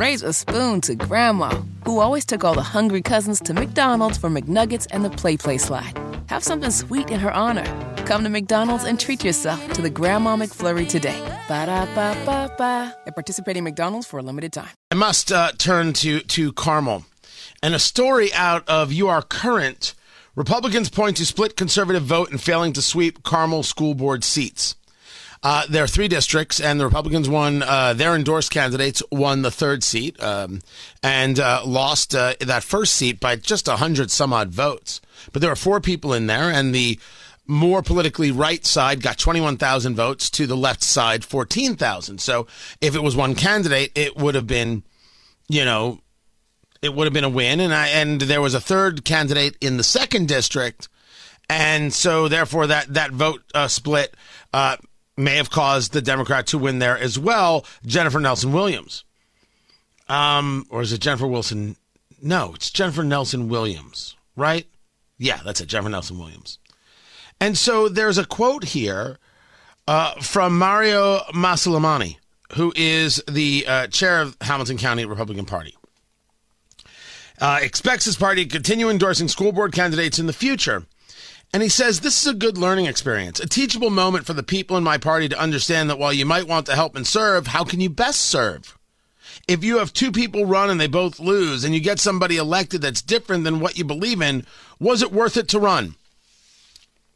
Raise a spoon to Grandma, who always took all the hungry cousins to McDonald's for McNuggets and the PlayPlace slide. Have something sweet in her honor. Come to McDonald's and treat yourself to the Grandma McFlurry today. Ba da ba ba ba. At participating McDonald's for a limited time. I must uh, turn to to Carmel, and a story out of You Are Current. Republicans point to split conservative vote and failing to sweep Carmel school board seats. Uh, there are three districts, and the Republicans won. Uh, their endorsed candidates won the third seat um, and uh, lost uh, that first seat by just a hundred some odd votes. But there were four people in there, and the more politically right side got 21,000 votes to the left side 14,000. So if it was one candidate, it would have been, you know, it would have been a win. And I and there was a third candidate in the second district, and so therefore that that vote uh, split uh, may have caused the Democrat to win there as well. Jennifer Nelson Williams, um, or is it Jennifer Wilson? No, it's Jennifer Nelson Williams, right? Yeah, that's it, Jennifer Nelson Williams. And so there's a quote here uh, from Mario Massillamany, who is the uh, chair of Hamilton County Republican Party. Uh, expects his party to continue endorsing school board candidates in the future. And he says, This is a good learning experience, a teachable moment for the people in my party to understand that while you might want to help and serve, how can you best serve? If you have two people run and they both lose and you get somebody elected that's different than what you believe in, was it worth it to run?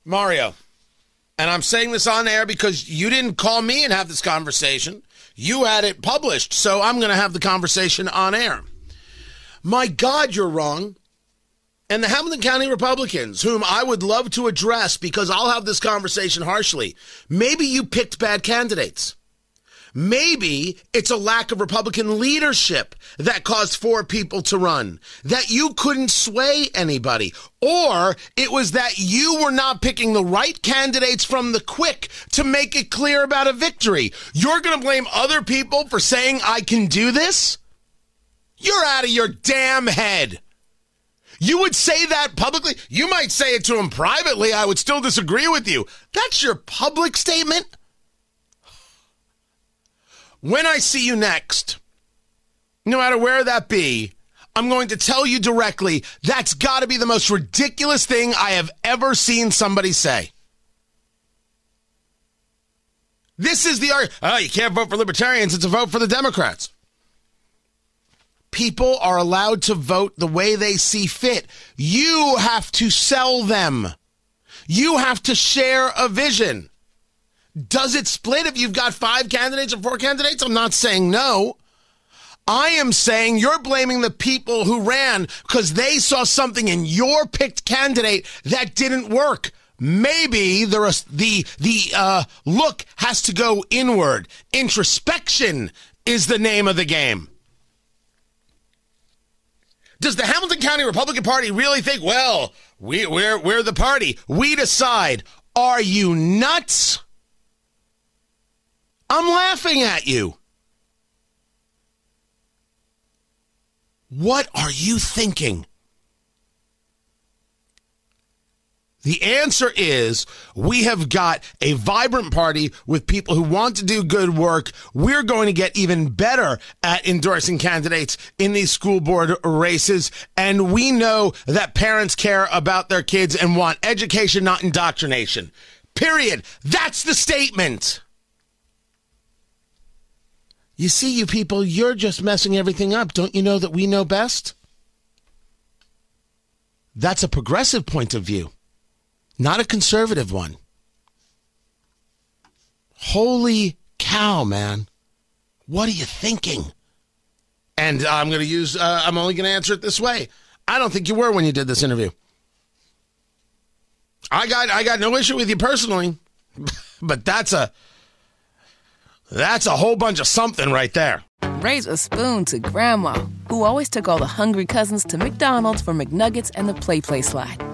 Mario, and I'm saying this on air because you didn't call me and have this conversation. You had it published, so I'm going to have the conversation on air. My God, you're wrong. And the Hamilton County Republicans, whom I would love to address because I'll have this conversation harshly, maybe you picked bad candidates. Maybe it's a lack of Republican leadership that caused four people to run, that you couldn't sway anybody, or it was that you were not picking the right candidates from the quick to make it clear about a victory. You're going to blame other people for saying, I can do this? You're out of your damn head. You would say that publicly. You might say it to him privately. I would still disagree with you. That's your public statement. When I see you next, no matter where that be, I'm going to tell you directly that's got to be the most ridiculous thing I have ever seen somebody say. This is the argument. Oh, you can't vote for libertarians. It's a vote for the Democrats. People are allowed to vote the way they see fit. You have to sell them. You have to share a vision. Does it split if you've got five candidates or four candidates? I'm not saying no. I am saying you're blaming the people who ran because they saw something in your picked candidate that didn't work. Maybe the the the uh, look has to go inward. Introspection is the name of the game. Does the Hamilton County Republican Party really think, well, we, we're, we're the party? We decide. Are you nuts? I'm laughing at you. What are you thinking? The answer is we have got a vibrant party with people who want to do good work. We're going to get even better at endorsing candidates in these school board races. And we know that parents care about their kids and want education, not indoctrination. Period. That's the statement. You see, you people, you're just messing everything up. Don't you know that we know best? That's a progressive point of view not a conservative one. Holy cow, man. What are you thinking? And I'm going to use, uh, I'm only going to answer it this way. I don't think you were when you did this interview. I got, I got no issue with you personally, but that's a, that's a whole bunch of something right there. Raise a spoon to Grandma, who always took all the hungry cousins to McDonald's for McNuggets and the PlayPlace slide.